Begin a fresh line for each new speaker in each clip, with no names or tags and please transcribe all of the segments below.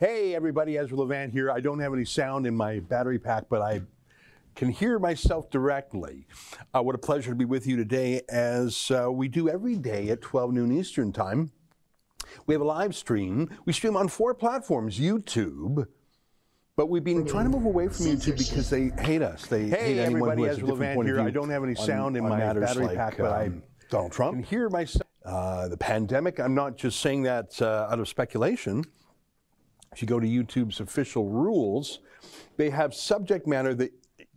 Hey, everybody, Ezra Levant here. I don't have any sound in my battery pack, but I can hear myself directly. Uh, what a pleasure to be with you today, as uh, we do every day at 12 noon Eastern Time. We have a live stream. We stream on four platforms YouTube. But we've been trying to move away from YouTube because they hate us. They
Hey,
hate anyone
everybody,
who has
Ezra
a different point
here. I don't have any
on-
sound in
on
my
matters
battery
like,
pack, but I-
um, Donald Trump. Can hear myself. Uh, the pandemic. I'm not just saying that uh, out of speculation. If you go to YouTube's official rules, they have subject matter that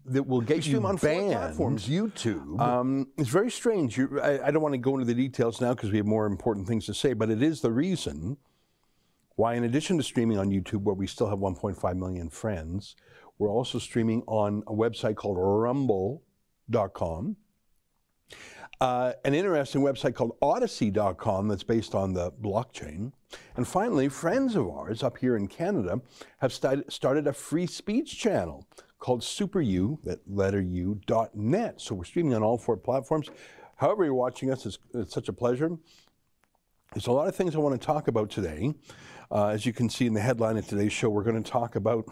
that will get you
on
banned.
platforms,
YouTube. Um, it's very strange. You, I, I don't want to go into the details now because we have more important things to say, but it is the reason why, in addition to streaming on YouTube, where we still have 1.5 million friends, we're also streaming on a website called rumble.com. Uh, an interesting website called odysee.com that's based on the blockchain. And finally, friends of ours up here in Canada have started, a free speech channel called SuperU, that letter U, dot net. So we're streaming on all four platforms. However, you're watching us, it's, it's such a pleasure. There's a lot of things I want to talk about today. Uh, as you can see in the headline of today's show, we're going to talk about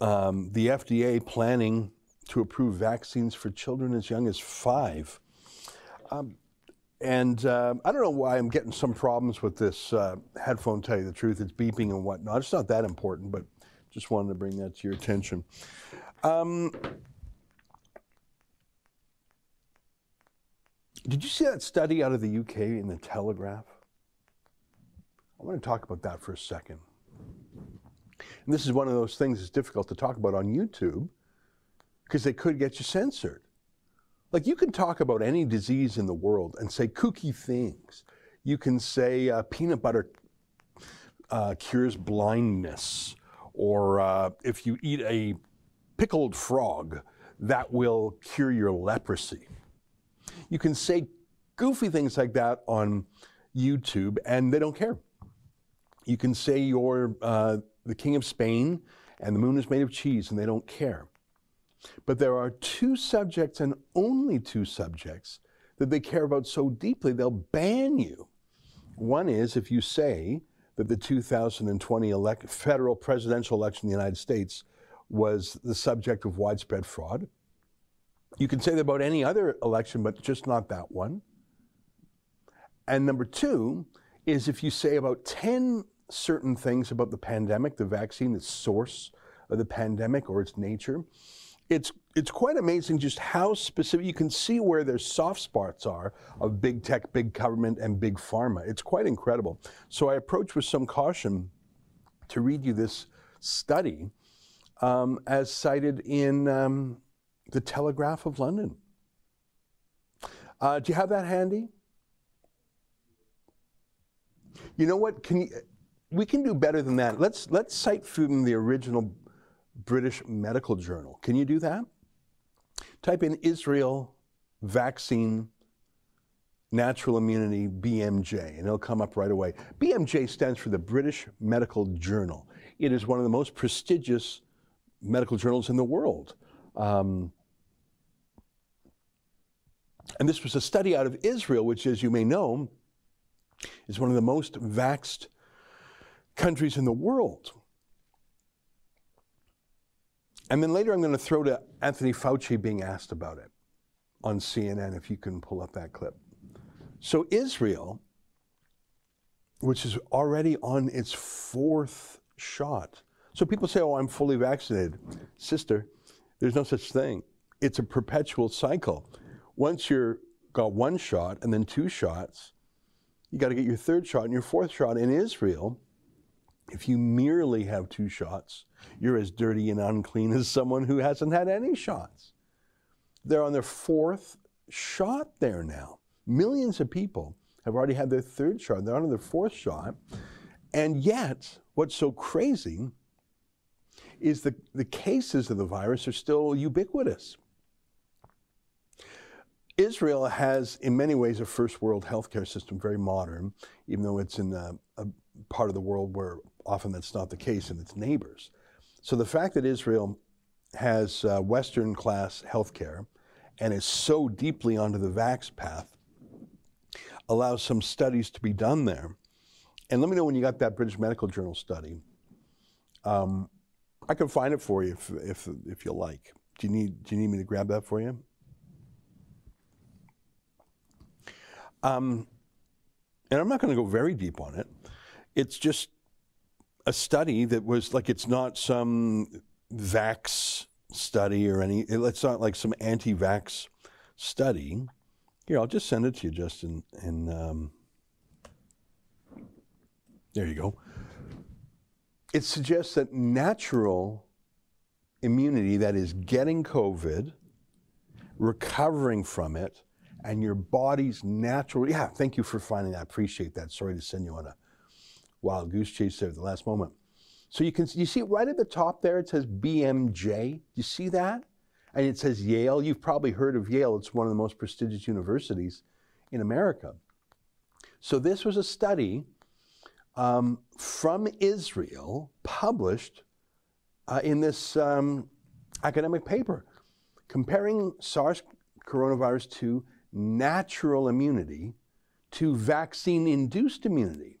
um, the FDA planning to approve vaccines for children as young as five. Um, and uh, I don't know why I'm getting some problems with this uh, headphone, tell you the truth. It's beeping and whatnot. It's not that important, but just wanted to bring that to your attention. Um, did you see that study out of the UK in the Telegraph? I want to talk about that for a second. And this is one of those things that's difficult to talk about on YouTube because they could get you censored. Like you can talk about any disease in the world and say kooky things. You can say uh, peanut butter uh, cures blindness, or uh, if you eat a pickled frog, that will cure your leprosy. You can say goofy things like that on YouTube, and they don't care. You can say you're uh, the king of Spain and the moon is made of cheese, and they don't care. But there are two subjects and only two subjects that they care about so deeply they'll ban you. One is if you say that the 2020 elect- federal presidential election in the United States was the subject of widespread fraud. You can say that about any other election, but just not that one. And number two is if you say about 10 certain things about the pandemic, the vaccine, the source of the pandemic or its nature, it's it's quite amazing just how specific you can see where their soft spots are of big tech, big government, and big pharma. It's quite incredible. So I approach with some caution to read you this study um, as cited in um, the Telegraph of London. Uh, do you have that handy? You know what? Can you, we can do better than that. Let's let's cite from the original British Medical Journal. Can you do that? Type in Israel vaccine natural immunity BMJ and it'll come up right away. BMJ stands for the British Medical Journal. It is one of the most prestigious medical journals in the world. Um, and this was a study out of Israel, which, as you may know, is one of the most vaxxed countries in the world. And then later I'm going to throw to Anthony Fauci being asked about it on CNN, if you can pull up that clip. So, Israel, which is already on its fourth shot. So, people say, oh, I'm fully vaccinated. Sister, there's no such thing. It's a perpetual cycle. Once you're got one shot and then two shots, you got to get your third shot and your fourth shot. In Israel, if you merely have two shots, you're as dirty and unclean as someone who hasn't had any shots. They're on their fourth shot there now. Millions of people have already had their third shot. They're on their fourth shot. And yet, what's so crazy is the, the cases of the virus are still ubiquitous. Israel has, in many ways, a first world healthcare system, very modern, even though it's in a, a part of the world where often that's not the case in its neighbors. So the fact that Israel has uh, Western class healthcare and is so deeply onto the vax path allows some studies to be done there. And let me know when you got that British Medical Journal study. Um, I can find it for you if, if, if you like. Do you, need, do you need me to grab that for you? Um, and I'm not going to go very deep on it. It's just a study that was like, it's not some vax study or any, it's not like some anti vax study. Here, I'll just send it to you, Justin. And um, there you go. It suggests that natural immunity, that is, getting COVID, recovering from it, and your body's natural. Yeah, thank you for finding that. I appreciate that. Sorry to send you on a wild goose chase there at the last moment. So you can you see right at the top there it says BMJ. You see that? And it says Yale. You've probably heard of Yale. It's one of the most prestigious universities in America. So this was a study um, from Israel published uh, in this um, academic paper comparing SARS coronavirus to natural immunity to vaccine induced immunity,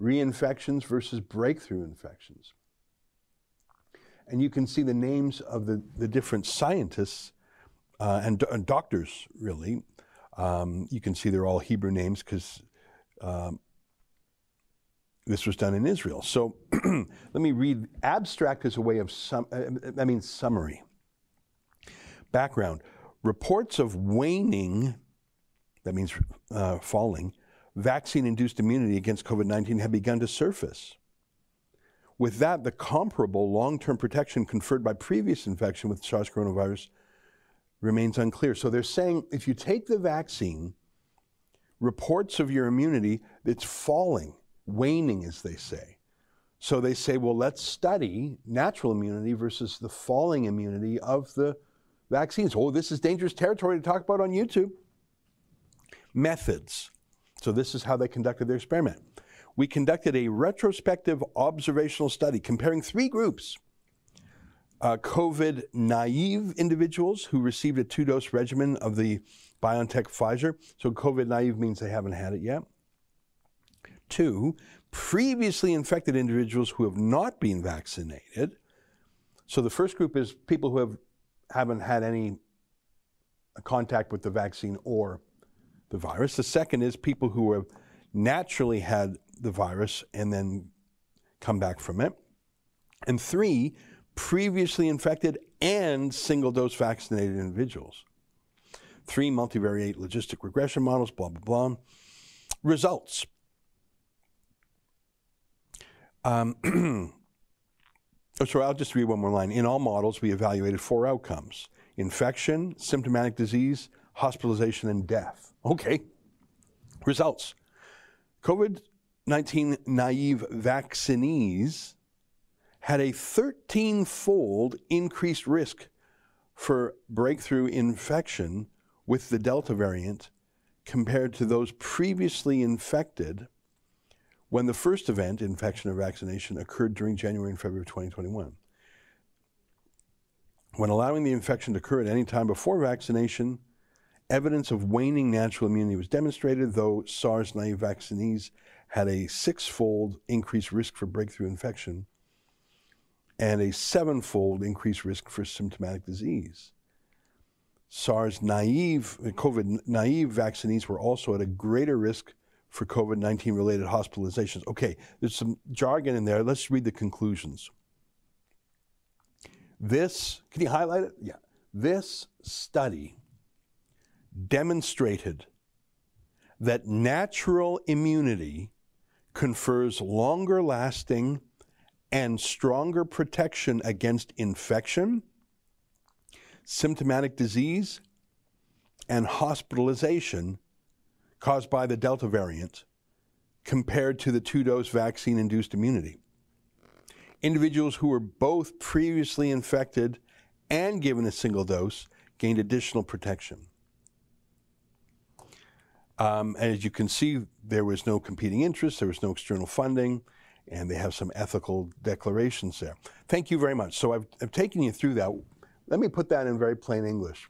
reinfections versus breakthrough infections. And you can see the names of the, the different scientists uh, and, and, doctors, really. Um, you can see they're all Hebrew names because um, this was done in Israel. So let me read abstract as a way of sum, I mean summary. Background reports of waning, that means uh, falling, vaccine induced immunity against COVID 19 have begun to surface. With that, the comparable long term protection conferred by previous infection with SARS coronavirus remains unclear. So they're saying if you take the vaccine, reports of your immunity, it's falling, waning, as they say. So they say, well, let's study natural immunity versus the falling immunity of the vaccines. Oh, this is dangerous territory to talk about on YouTube. Methods. So, this is how they conducted their experiment. We conducted a retrospective observational study comparing three groups uh, COVID naive individuals who received a two dose regimen of the BioNTech Pfizer. So, COVID naive means they haven't had it yet. Two, previously infected individuals who have not been vaccinated. So, the first group is people who have haven't had any contact with the vaccine or the virus. The second is people who have naturally had the virus and then come back from it. And three, previously infected and single dose vaccinated individuals. Three multivariate logistic regression models, blah, blah, blah. Results. Um, Oh, sorry, I'll just read one more line. In all models, we evaluated four outcomes infection, symptomatic disease, hospitalization, and death. Okay. Results COVID 19 naive vaccinees had a 13 fold increased risk for breakthrough infection with the Delta variant compared to those previously infected when the first event, infection or vaccination, occurred during January and February of 2021. When allowing the infection to occur at any time before vaccination, evidence of waning natural immunity was demonstrated, though SARS naive vaccinees had a six fold increased risk for breakthrough infection and a seven fold increased risk for symptomatic disease. SARS naive, COVID naive vaccinees were also at a greater risk for COVID 19 related hospitalizations. Okay, there's some jargon in there. Let's read the conclusions. This, can you highlight it? Yeah. This study demonstrated that natural immunity confers longer lasting and stronger protection against infection, symptomatic disease, and hospitalization caused by the Delta variant compared to the two dose vaccine induced immunity. Individuals who were both previously infected and given a single dose gained additional protection. Um, as you can see, there was no competing interest, there was no external funding, and they have some ethical declarations there. Thank you very much. So I've, I've taken you through that. Let me put that in very plain English.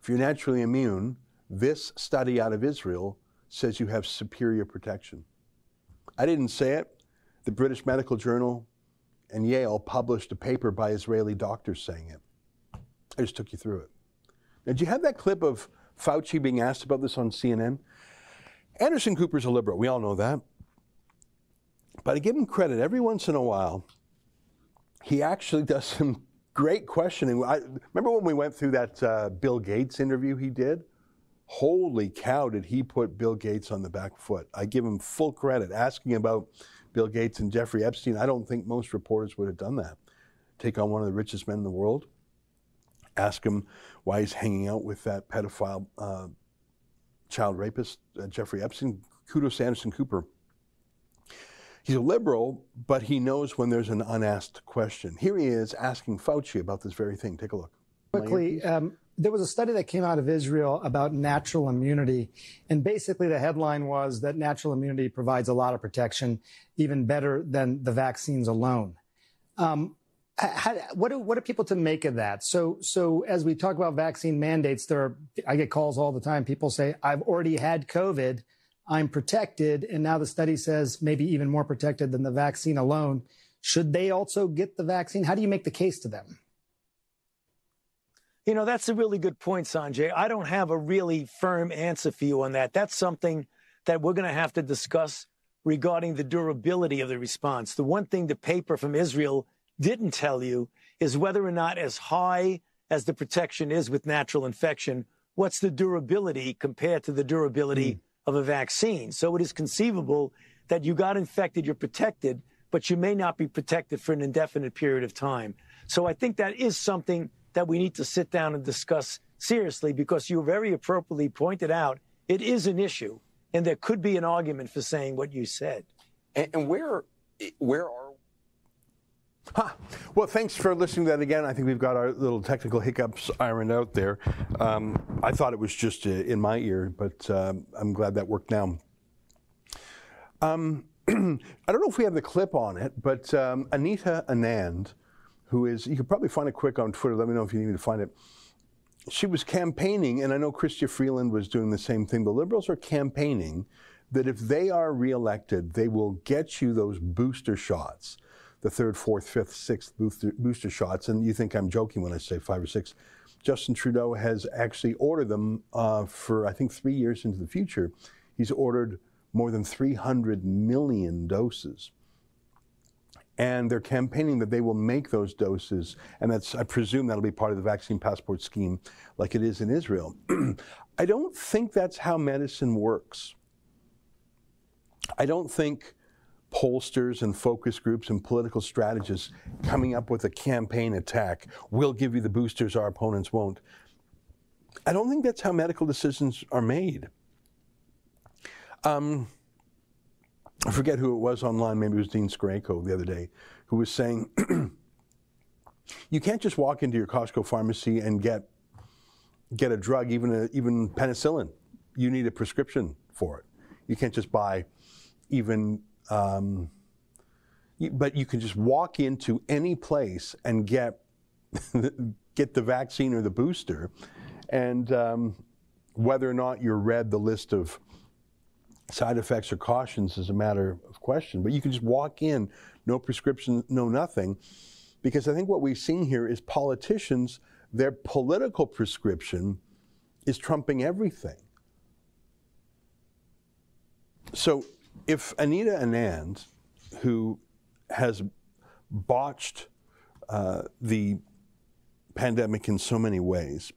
If you're naturally immune, this study out of Israel says you have superior protection. I didn't say it. the British Medical Journal and Yale published a paper by Israeli doctors saying it. I just took you through it. Now, did you have that clip of Fauci being asked about this on CNN? Anderson Cooper's a liberal. We all know that. But I give him credit. Every once in a while, he actually does some great questioning. I, remember when we went through that uh, Bill Gates interview he did? Holy cow, did he put Bill Gates on the back foot? I give him full credit. Asking about Bill Gates and Jeffrey Epstein, I don't think most reporters would have done that. Take on one of the richest men in the world, ask him why he's hanging out with that pedophile uh, child rapist, uh, Jeffrey Epstein. Kudos to Anderson Cooper. He's a liberal, but he knows when there's an unasked question. Here he is asking Fauci about this very thing. Take a look.
Quickly, um, there was a study that came out of Israel about natural immunity. And basically, the headline was that natural immunity provides a lot of protection, even better than the vaccines alone. Um, how, what, do, what are people to make of that? So, so as we talk about vaccine mandates, there are, I get calls all the time. People say, I've already had COVID. I'm protected. And now the study says maybe even more protected than the vaccine alone. Should they also get the vaccine? How do you make the case to them?
You know, that's a really good point, Sanjay. I don't have a really firm answer for you on that. That's something that we're going to have to discuss regarding the durability of the response. The one thing the paper from Israel didn't tell you is whether or not, as high as the protection is with natural infection, what's the durability compared to the durability mm. of a vaccine. So it is conceivable that you got infected, you're protected, but you may not be protected for an indefinite period of time. So I think that is something that we need to sit down and discuss seriously because you very appropriately pointed out it is an issue and there could be an argument for saying what you said.
And, and where where are
Huh. Well, thanks for listening to that again. I think we've got our little technical hiccups ironed out there. Um, I thought it was just uh, in my ear, but um, I'm glad that worked now. Um, I don't know if we have the clip on it, but um, Anita Anand who is, you could probably find it quick on Twitter. Let me know if you need me to find it. She was campaigning, and I know Chrystia Freeland was doing the same thing. The liberals are campaigning that if they are reelected, they will get you those booster shots, the third, fourth, fifth, sixth booster, booster shots. And you think I'm joking when I say five or six. Justin Trudeau has actually ordered them uh, for, I think, three years into the future. He's ordered more than 300 million doses and they're campaigning that they will make those doses, and that's I presume that'll be part of the vaccine passport scheme, like it is in Israel. I don't think that's how medicine works. I don't think pollsters and focus groups and political strategists coming up with a campaign attack We'll give you the boosters our opponents won't. I don't think that's how medical decisions are made. Um, I forget who it was online, maybe it was Dean Skrayko the other day, who was saying, you can't just walk into your Costco pharmacy and get get a drug, even a, even penicillin. You need a prescription for it. You can't just buy even, um, but you can just walk into any place and get get the vaccine or the booster, and um, whether or not you're read the list of side effects or cautions is a matter of question. But you can just walk in, no prescription, no nothing, because I think what we've seen here is politicians, their political prescription is trumping everything. So if Anita Anand, who has botched uh, the pandemic in so many ways,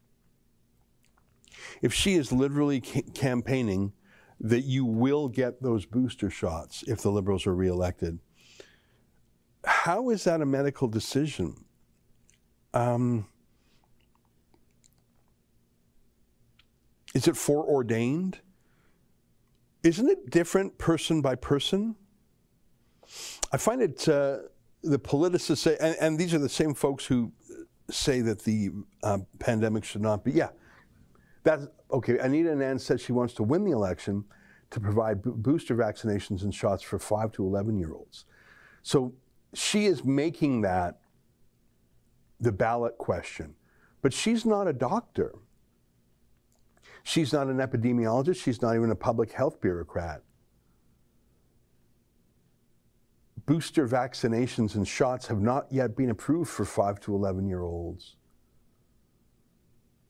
if she is literally ca- campaigning that you will get those booster shots if the Liberals are reelected. How is that a medical decision? Um, is it foreordained? Isn't it different person by person? I find it, uh, the politicists say, and, and, these are the same folks who say that the uh, pandemic should not be, yeah, that's okay. Anita Anand says she wants to win the election to provide bo- booster vaccinations and shots for five to 11 year olds. So she is making that the ballot question. But she's not a doctor. She's not an epidemiologist. She's not even a public health bureaucrat. booster vaccinations and shots have not yet been approved for 5 to 11 year olds.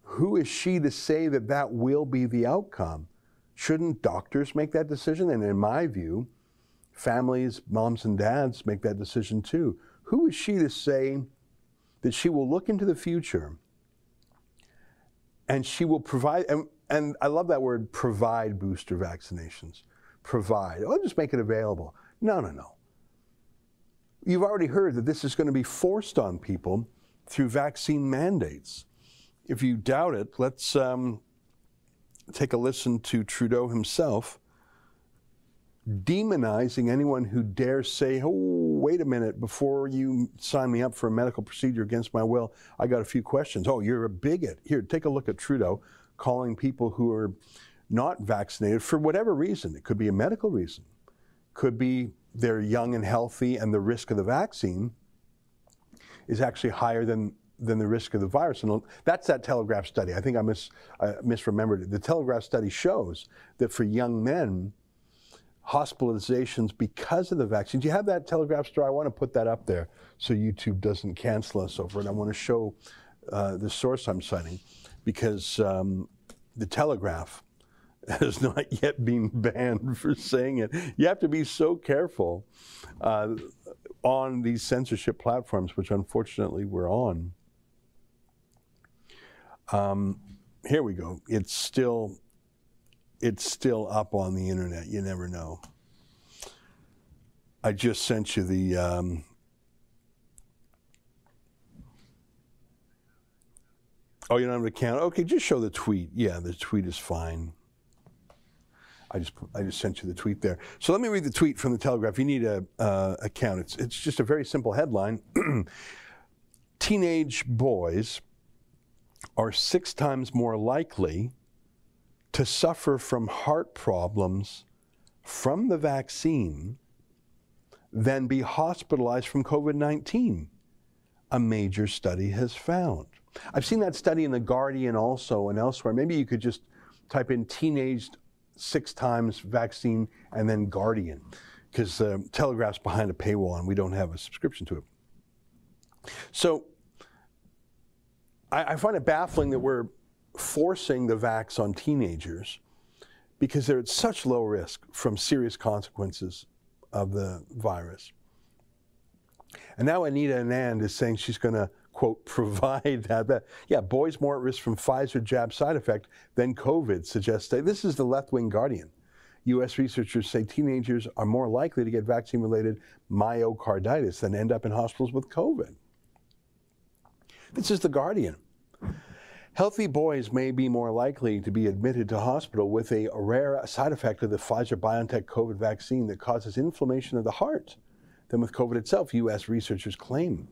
Who is she to say that that will be the outcome? Shouldn't doctors make that decision? And in my view, families, moms and dads make that decision too. Who is she to say that she will look into the future and she will provide, and, and I love that word, provide booster vaccinations. Provide. Oh, just make it available. No, no, no. You've already heard that this is going to be forced on people through vaccine mandates. If you doubt it, let's um, take a listen to Trudeau himself demonizing anyone who dares say, oh, wait a minute, before you sign me up for a medical procedure against my will, I got a few questions. Oh, you're a bigot. Here, take a look at Trudeau calling people who are not vaccinated for whatever reason. It could be a medical reason, could be they're young and healthy and the risk of the vaccine is actually higher than than the risk of the virus. And that's that Telegraph study. I think I mis, I misremembered it. The Telegraph study shows that for young men, hospitalizations because of the vaccine. Do you have that Telegraph story? I want to put that up there so YouTube doesn't cancel us over it. I want to show uh, the source I'm citing because um, the Telegraph has not yet been banned for saying it. You have to be so careful uh, on these censorship platforms, which unfortunately we're on. Um, here we go. It's still it's still up on the internet. You never know. I just sent you the. Um, oh, you don't have an account? Okay, just show the tweet. Yeah, the tweet is fine. I just I just sent you the tweet there. So let me read the tweet from the Telegraph. You need a uh, account. It's it's just a very simple headline. Teenage boys are six times more likely to suffer from heart problems from the vaccine than be hospitalized from COVID 19, a major study has found. I've seen that study in The Guardian also and elsewhere. Maybe you could just type in teenage six times vaccine and then Guardian, because uh, Telegraph's behind a paywall and we don't have a subscription to it. So I, I find it baffling that we're forcing the vax on teenagers because they're at such low risk from serious consequences of the virus. And now Anita Anand is saying she's going to, quote, provide that. Yeah, boys more at risk from Pfizer jab side effect than COVID suggests. This is the left wing guardian. U.S. researchers say teenagers are more likely to get vaccine related myocarditis than end up in hospitals with COVID. This is the guardian. Healthy boys may be more likely to be admitted to hospital with a rare side effect of the Pfizer BioNTech COVID vaccine that causes inflammation of the heart than with COVID itself, U.S. researchers claim.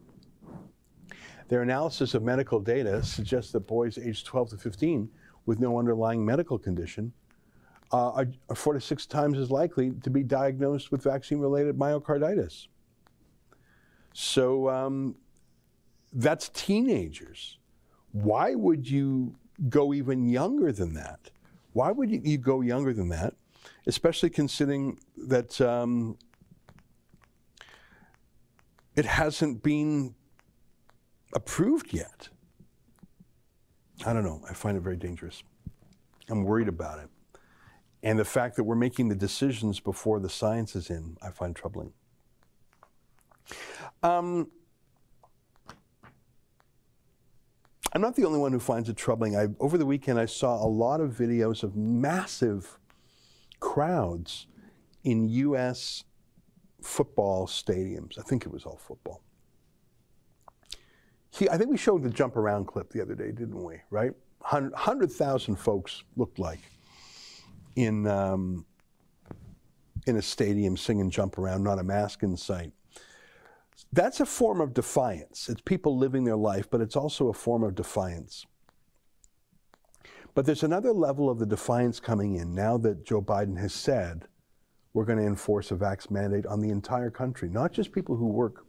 Their analysis of medical data suggests that boys aged 12 to 15 with no underlying medical condition uh, are, are four to six times as likely to be diagnosed with vaccine related myocarditis. So um, that's teenagers why would you go even younger than that? Why would you go younger than that, especially considering that um, it hasn't been approved yet? I don't know. I find it very dangerous. I'm worried about it. And the fact that we're making the decisions before the science is in, I find troubling. Um, I'm not the only one who finds it troubling. I, over the weekend, I saw a lot of videos of massive crowds in U.S. football stadiums. I think it was all football. I think we showed the jump around clip the other day, didn't we? Right? 100,000 folks looked like in, um, in a stadium singing jump around, not a mask in sight. That's a form of defiance. It's people living their life, but it's also a form of defiance. But there's another level of the defiance coming in now that Joe Biden has said we're going to enforce a vax mandate on the entire country, not just people who work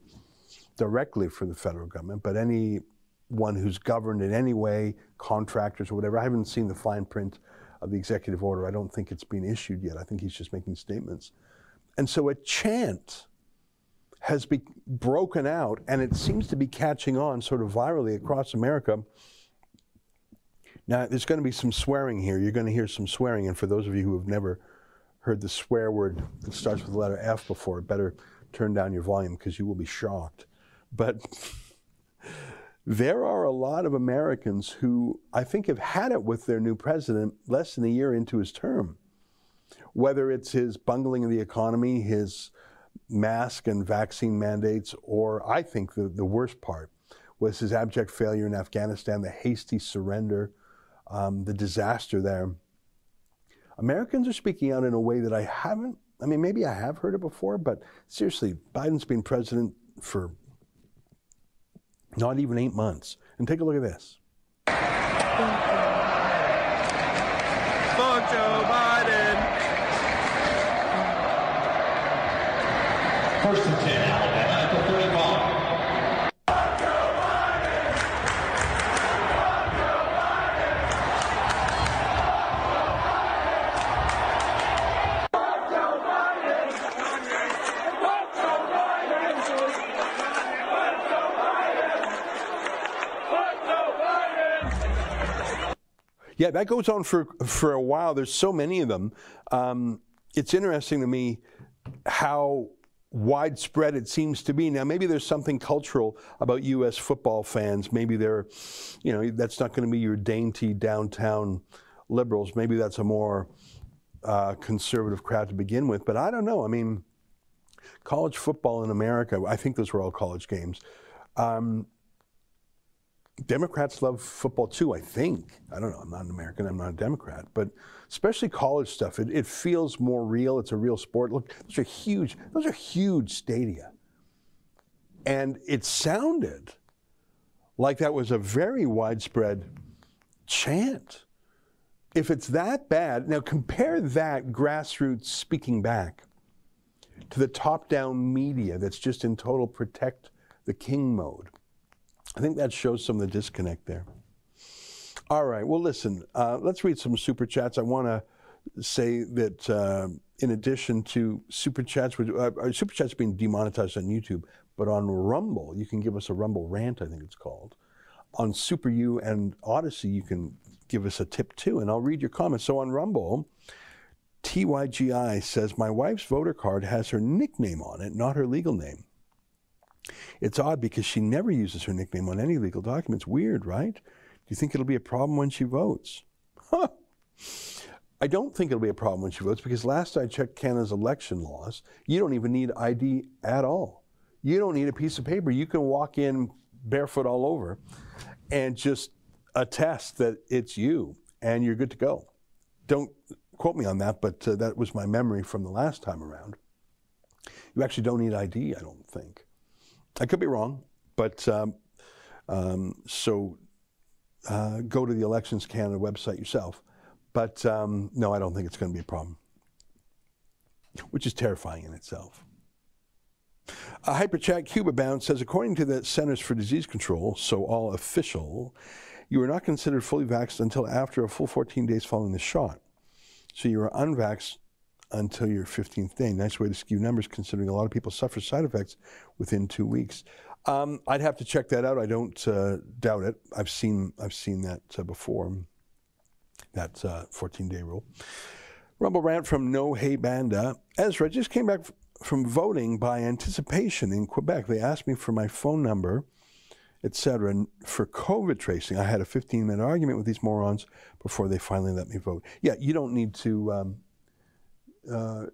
directly for the federal government, but anyone who's governed in any way, contractors or whatever. I haven't seen the fine print of the executive order. I don't think it's been issued yet. I think he's just making statements. And so a chant has be broken out, and it seems to be catching on sort of virally across America. Now, there's going to be some swearing here. You're going to hear some swearing, and for those of you who have never heard the swear word that starts with the letter F before, better turn down your volume because you will be shocked. But there are a lot of Americans who I think have had it with their new president less than a year into his term. Whether it's his bungling of the economy, his mask and vaccine mandates, or I think the, the worst part was his abject failure in Afghanistan, the hasty surrender, um, the disaster there. Americans are speaking out in a way that I haven't, I mean, maybe I have heard it before, but seriously, Biden's been president for not even eight months. And take a look at this.
Fuck Joe Biden.
First
Yeah, that goes on for for a while. There's so many of them. Um, it's interesting to me how widespread it seems to be. Now, maybe there's something cultural about U.S. football fans. Maybe they're, you know, that's not going to be your dainty downtown liberals. Maybe that's a more uh, conservative crowd to begin with. But I don't know. I mean, college football in America. I think those were all college games. Um, Democrats love football too, I think. I don't know. I'm not an American. I'm not a Democrat. But especially college stuff, it, it feels more real. It's a real sport. Look, those are huge. Those are huge stadia. And it sounded like that was a very widespread chant. If it's that bad, now compare that grassroots speaking back to the top down media that's just in total protect the king mode. I think that shows some of the disconnect there. All right. Well, listen, uh, let's read some super chats. I want to say that uh, in addition to super chats, which, uh, uh, super chats being demonetized on YouTube, but on Rumble, you can give us a Rumble rant, I think it's called. On Super U and Odysee, you can give us a tip too, and I'll read your comments. So on Rumble, TYGI says, My wife's voter card has her nickname on it, not her legal name. It's odd because she never uses her nickname on any legal documents. Weird, right? Do you think it'll be a problem when she votes? Huh. I don't think it'll be a problem when she votes because last I checked Canada's election laws, you don't even need ID at all. You don't need a piece of paper. You can walk in barefoot all over and just attest that it's you and you're good to go. Don't quote me on that, but uh, that was my memory from the last time around. You actually don't need ID, I don't think. I could be wrong, but um, um, so uh, go to the Elections Canada website yourself. But um, no, I don't think it's going to be a problem, which is terrifying in itself. A hyperchat Cuba bound says, according to the Centers for Disease Control, so all official, you are not considered fully vaxxed until after a full 14 days following the shot. So you are unvaxxed until your 15th day. Nice way to skew numbers, considering a lot of people suffer side effects within two weeks. Um, I'd have to check that out. I don't uh, doubt it. I've seen I've seen that uh, before. That 14 day rule. Rumble rant from No Hey Banda. Ezra just came back from voting by anticipation in Quebec. They asked me for my phone number, etc. For COVID tracing, I had a 15 minute argument with these morons before they finally let me vote. Yeah, you don't need to. Um, uh,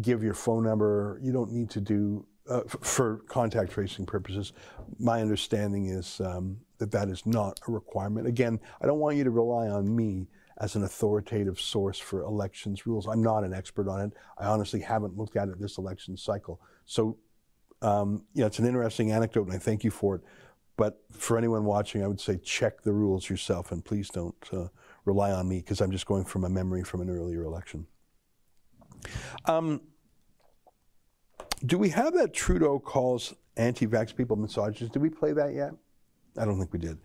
give your phone number. You don't need to do uh, for contact tracing purposes. My understanding is um, that that is not a requirement. Again, I don't want you to rely on me as an authoritative source for elections rules. I'm not an expert on it. I honestly haven't looked at it this election cycle. So, um, yeah, it's an interesting anecdote, and I thank you for it. But for anyone watching, I would say check the rules yourself, and please don't uh, rely on me because I'm just going from a memory from an earlier election. Um, do we have that Trudeau calls anti-vax people misogynists? Did we play that yet? I don't think we did.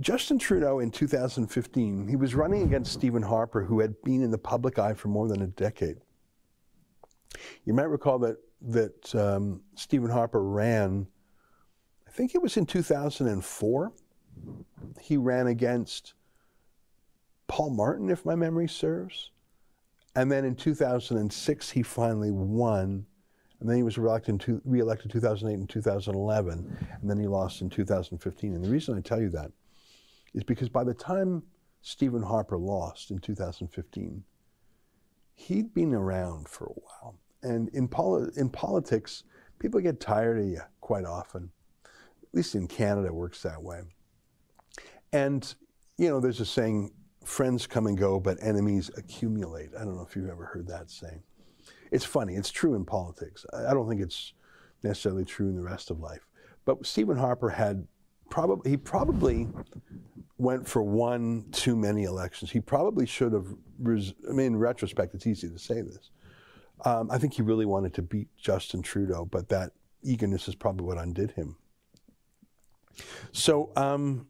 Justin Trudeau in 2015, he was running against Stephen Harper, who had been in the public eye for more than a decade. You might recall that that um, Stephen Harper ran, I think it was in 2004. He ran against Paul Martin, if my memory serves. And then in 2006, he finally won. And then he was reelected in, reelected 2008 and 2011. And then he lost in 2015. And the reason I tell you that is because by the time Stephen Harper lost in 2015, he'd been around for a while. And in, poli- in politics, people get tired of you quite often. At least in Canada, it works that way. And, you know, there's a saying, friends come and go, but enemies accumulate. I don't know if you've ever heard that saying. It's funny, it's true in politics. I don't think it's necessarily true in the rest of life. But Stephen Harper had probably, he probably went for one too many elections. He probably should have, res- I mean, in retrospect, it's easy to say this. Um, I think he really wanted to beat Justin Trudeau, but that eagerness is probably what undid him. So, um,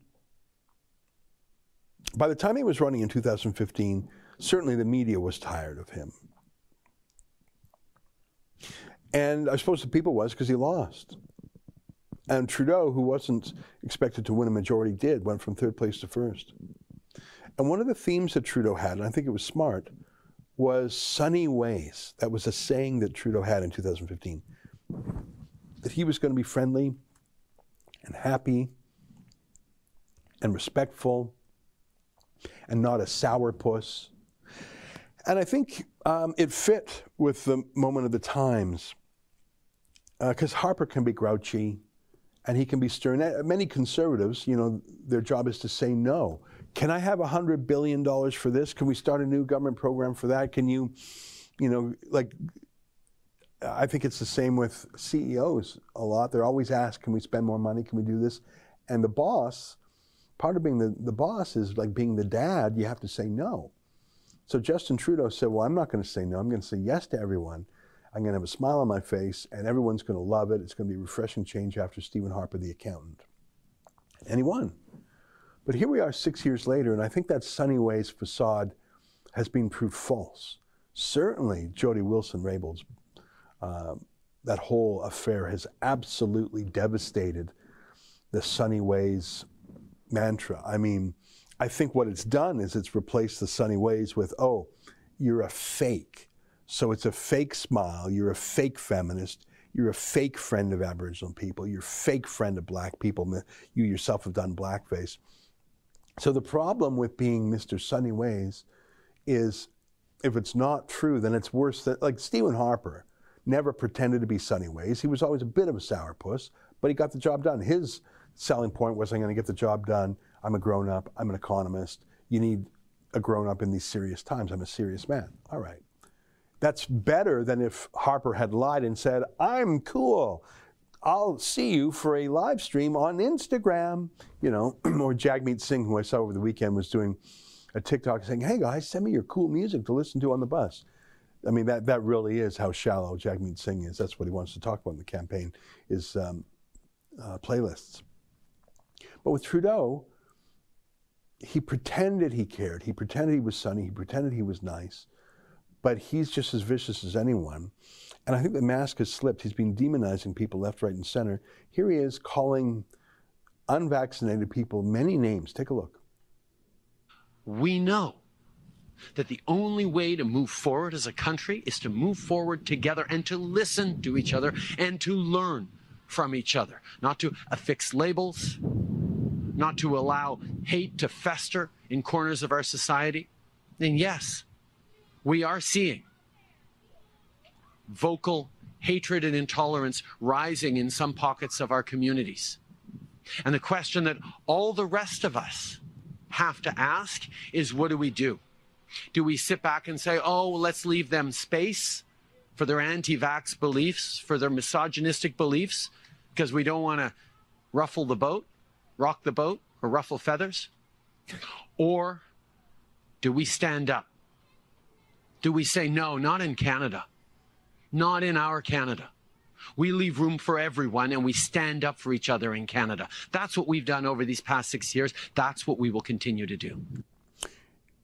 by the time he was running in 2015, certainly the media was tired of him. And I suppose the people was because he lost. And Trudeau, who wasn't expected to win a majority, did, went from third place to first. And one of the themes that Trudeau had, and I think it was smart, was sunny ways. That was a saying that Trudeau had in 2015. That he was going to be friendly and happy and respectful and not a sourpuss. And I think um, it fit with the moment of the times because uh, Harper can be grouchy and he can be stern. Uh, many conservatives, you know, their job is to say no. Can I have $100 billion for this? Can we start a new government program for that? Can you, you know, like, I think it's the same with CEOs a lot. They're always asked, can we spend more money? Can we do this? And the boss part of being the, the boss is like being the dad, you have to say no. So Justin Trudeau said, Well, I'm not going to say no. I'm going to say yes to everyone. I'm going to have a smile on my face, and everyone's going to love it. It's going to be a refreshing change after Stephen Harper, the accountant. And he won. But here we are six years later, and I think that Sunny Ways facade has been proved false. Certainly, Jody Wilson Raybould's, uh, that whole affair has absolutely devastated the Sunny Ways mantra. I mean, I think what it's done is it's replaced the sunny ways with, oh, you're a fake. So it's a fake smile. You're a fake feminist. You're a fake friend of Aboriginal people. You're a fake friend of black people. You yourself have done blackface. So the problem with being Mr. Sunny Ways is if it's not true, then it's worse than, like Stephen Harper never pretended to be Sunny Ways. He was always a bit of a sourpuss, but he got the job done. His selling point was I'm going to get the job done. I'm a grown up. I'm an economist. You need a grown up in these serious times. I'm a serious man. All right. That's better than if Harper had lied and said, I'm cool. I'll see you for a live stream on Instagram. You know, or Jagmeet Singh, who I saw over the weekend, was doing a TikTok saying, Hey guys, send me your cool music to listen to on the bus. I mean, that, that really is how shallow Jagmeet Singh is. That's what he wants to talk about in the campaign is um, uh, playlists. But with Trudeau, he pretended he cared. He pretended he was sunny. He pretended he was nice. But he's just as vicious as anyone. And I think the mask has slipped. He's been demonizing people left, right, and center. Here he is calling unvaccinated people many names. Take a look.
We know that the only way to move forward as a country is to move forward together and to listen to each other and to learn from each other, not to affix labels, not to allow hate to fester in corners of our society, then yes, we are seeing vocal hatred and intolerance rising in some pockets of our communities. And the question that all the rest of us have to ask is what do we do? Do we sit back and say, oh, let's leave them space for their anti vax beliefs, for their misogynistic beliefs, because we don't want to ruffle the boat? Rock the boat or ruffle feathers? Or do we stand up? Do we say, no, not in Canada, not in our Canada? We leave room for everyone and we stand up for each other in Canada. That's what we've done over these past six years. That's what we will continue to do.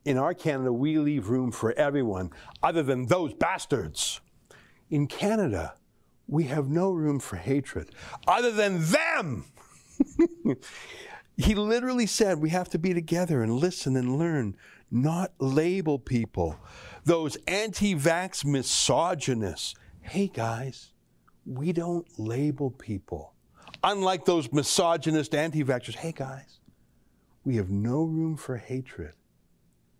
In our Canada, we leave room for everyone other than those bastards. In Canada, we have no room for hatred other than them. he literally said we have to be together and listen and learn, not label people. Those anti vax misogynists. Hey guys, we don't label people. Unlike those misogynist anti vaxxers, hey guys, we have no room for hatred,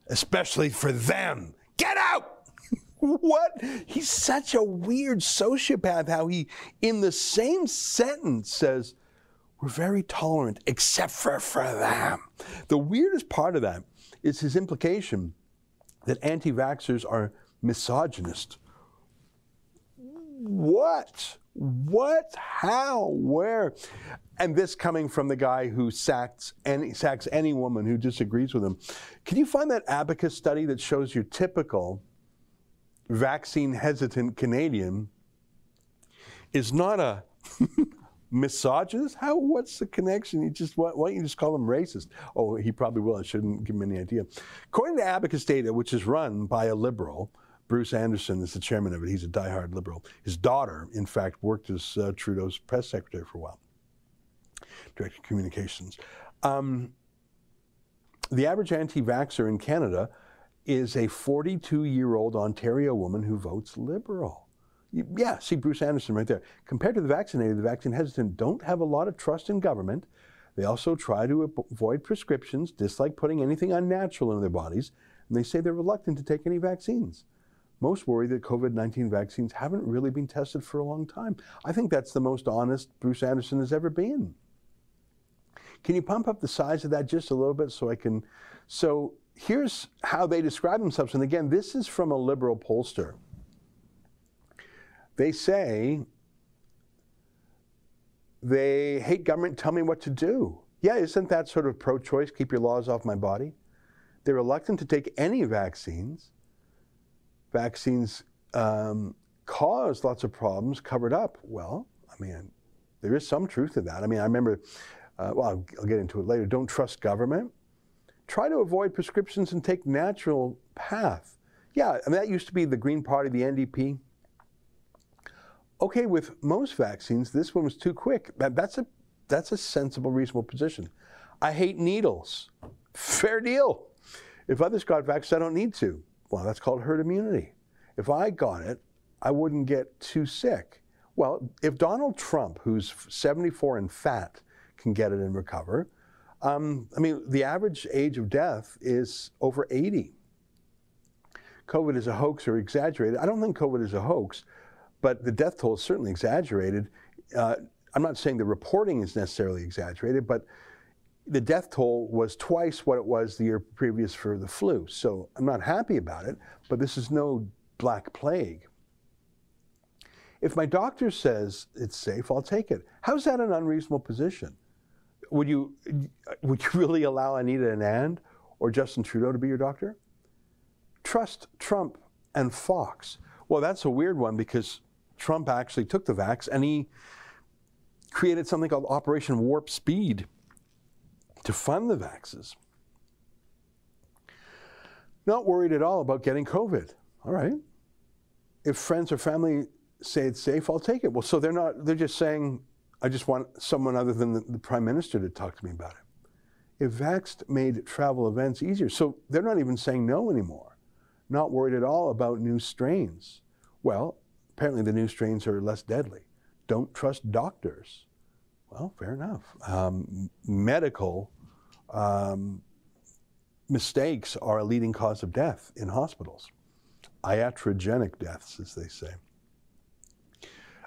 especially for them. Get out! what? He's such a weird sociopath how he, in the same sentence, says, We're very tolerant, except for for them. The weirdest part of that is his implication that anti vaxxers are misogynist. What? What? How? Where? And this coming from the guy who sacks any, sacks any woman who disagrees with him. Can you find that abacus study that shows your typical vaccine hesitant Canadian is not a misogynist? How? What's the connection? You just why, why don't you just call him racist? Oh, he probably will. I shouldn't give him any idea. According to Abacus data, which is run by a liberal, Bruce Anderson is the chairman of it. He's a diehard liberal. His daughter, in fact, worked as uh, Trudeau's press secretary for a while, director of communications. Um, the average anti vaxxer in Canada is a 42 year old Ontario woman who votes liberal. Yeah, see Bruce Anderson right there. Compared to the vaccinated, the vaccine hesitant don't have a lot of trust in government. They also try to avoid prescriptions, dislike putting anything unnatural into their bodies, and they say they're reluctant to take any vaccines. Most worry that COVID 19 vaccines haven't really been tested for a long time. I think that's the most honest Bruce Anderson has ever been. Can you pump up the size of that just a little bit so I can? So here's how they describe themselves. And again, this is from a liberal pollster. They say they hate government, tell me what to do. Yeah, isn't that sort of pro choice? Keep your laws off my body. They're reluctant to take any vaccines vaccines um, cause lots of problems covered up. Well, I mean, there is some truth to that. I mean, I remember, uh, well, I'll, I'll get into it later. Don't trust government. Try to avoid prescriptions and take natural path. Yeah, I mean, that used to be the Green Party, the NDP. Okay, with most vaccines, this one was too quick. That, that's a that's a sensible, reasonable position. I hate needles. Fair deal. If others got vaccinated, I don't need to. Well, that's called herd immunity. If I got it, I wouldn't get too sick. Well, if Donald Trump, who's 74 and fat, can get it and recover, um, I mean, the average age of death is over 80. COVID is a hoax or exaggerated. I don't think COVID is a hoax, but the death toll is certainly exaggerated. Uh, I'm not saying the reporting is necessarily exaggerated, but the death toll was twice what it was the year previous for the flu. So I'm not happy about it, but this is no black plague. If my doctor says it's safe, I'll take it. How's that an unreasonable position? Would you, would you really allow Anita Anand or Justin Trudeau to be your doctor? Trust Trump and Fox. Well, that's a weird one because Trump actually took the vax and he created something called Operation Warp Speed to fund the vaxes. Not worried at all about getting COVID. All right. If friends or family say it's safe, I'll take it. Well, so they're not, they're just saying, I just want someone other than the, the prime minister to talk to me about it. If Vaxxed made travel events easier, so they're not even saying no anymore. Not worried at all about new strains. Well, apparently the new strains are less deadly. Don't trust doctors. Well, fair enough. Um, medical um, mistakes are a leading cause of death in hospitals. Iatrogenic deaths, as they say.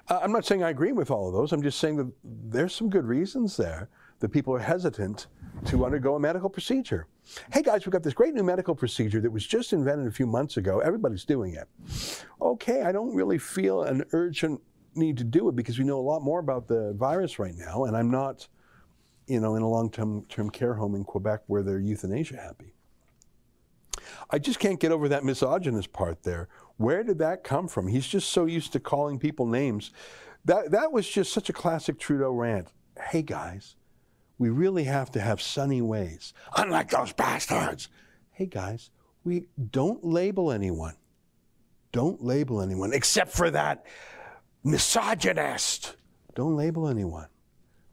Uh, I'm not saying I agree with all of those. I'm just saying that there's some good reasons there that people are hesitant to undergo a medical procedure. Hey guys, we've got this great new medical procedure that was just invented a few months ago. Everybody's doing it. Okay, I don't really feel an urgent need to do it because we know a lot more about the virus right now, and I'm not you know, in a long-term term care home in Quebec where they're euthanasia happy. I just can't get over that misogynist part there. Where did that come from? He's just so used to calling people names. That, that was just such a classic Trudeau rant. Hey guys, we really have to have sunny ways, unlike those bastards. Hey guys, we don't label anyone. Don't label anyone, except for that misogynist. Don't label anyone.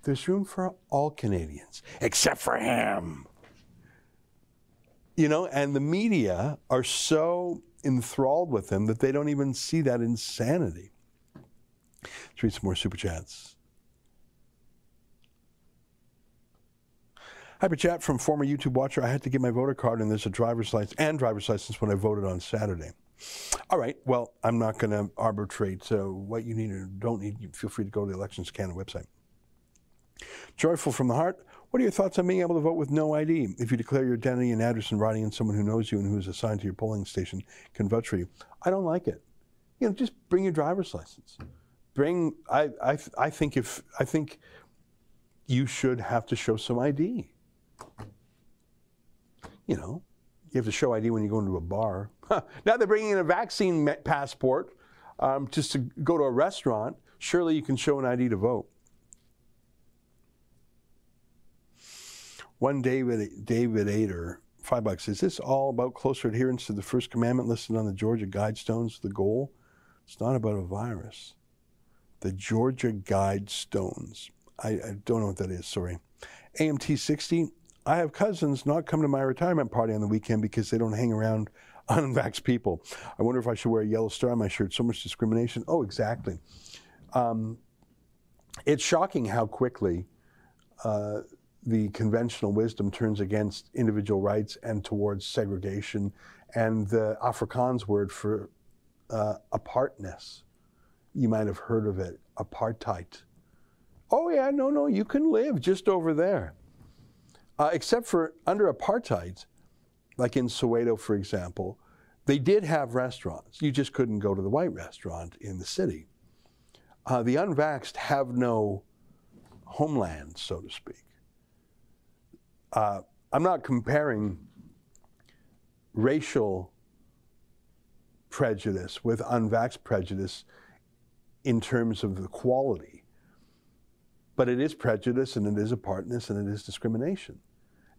There's room for all Canadians, except for him. You know, and the media are so enthralled with him that they don't even see that insanity. Let's read some more super chats. Hyper chat from former YouTube watcher. I had to get my voter card and there's a driver's license and driver's license when I voted on Saturday. All right. Well, I'm not going to arbitrate so what you need or don't need. Feel free to go to the Elections Canada website. Joyful from the heart. What are your thoughts on being able to vote with no ID? If you declare your identity and address in writing and someone who knows you and who is assigned to your polling station can vote for you. I don't like it. You know, just bring your driver's license. Bring. I. I. I think if. I think you should have to show some ID. You know, you have to show ID when you go into a bar. now they're bringing in a vaccine passport um, just to go to a restaurant. Surely you can show an ID to vote. One David David Ader, five bucks. Is this all about closer adherence to the first commandment listed on the Georgia Guidestones? The goal? It's not about a virus. The Georgia Guidestones. I, I don't know what that is. Sorry. AMT 60. I have cousins not come to my retirement party on the weekend because they don't hang around unvaxxed people. I wonder if I should wear a yellow star on my shirt. So much discrimination. Oh, exactly. Um, it's shocking how quickly uh, the conventional wisdom turns against individual rights and towards segregation. And the Afrikaans word for uh, apartness, you might have heard of it, apartheid. Oh, yeah, no, no, you can live just over there. Uh, except for under apartheid, like in Soweto, for example, they did have restaurants. You just couldn't go to the white restaurant in the city. Uh, the unvaxxed have no homeland, so to speak. Uh, I'm not comparing racial prejudice with unvaxxed prejudice in terms of the quality, but it is prejudice and it is apartness and it is discrimination.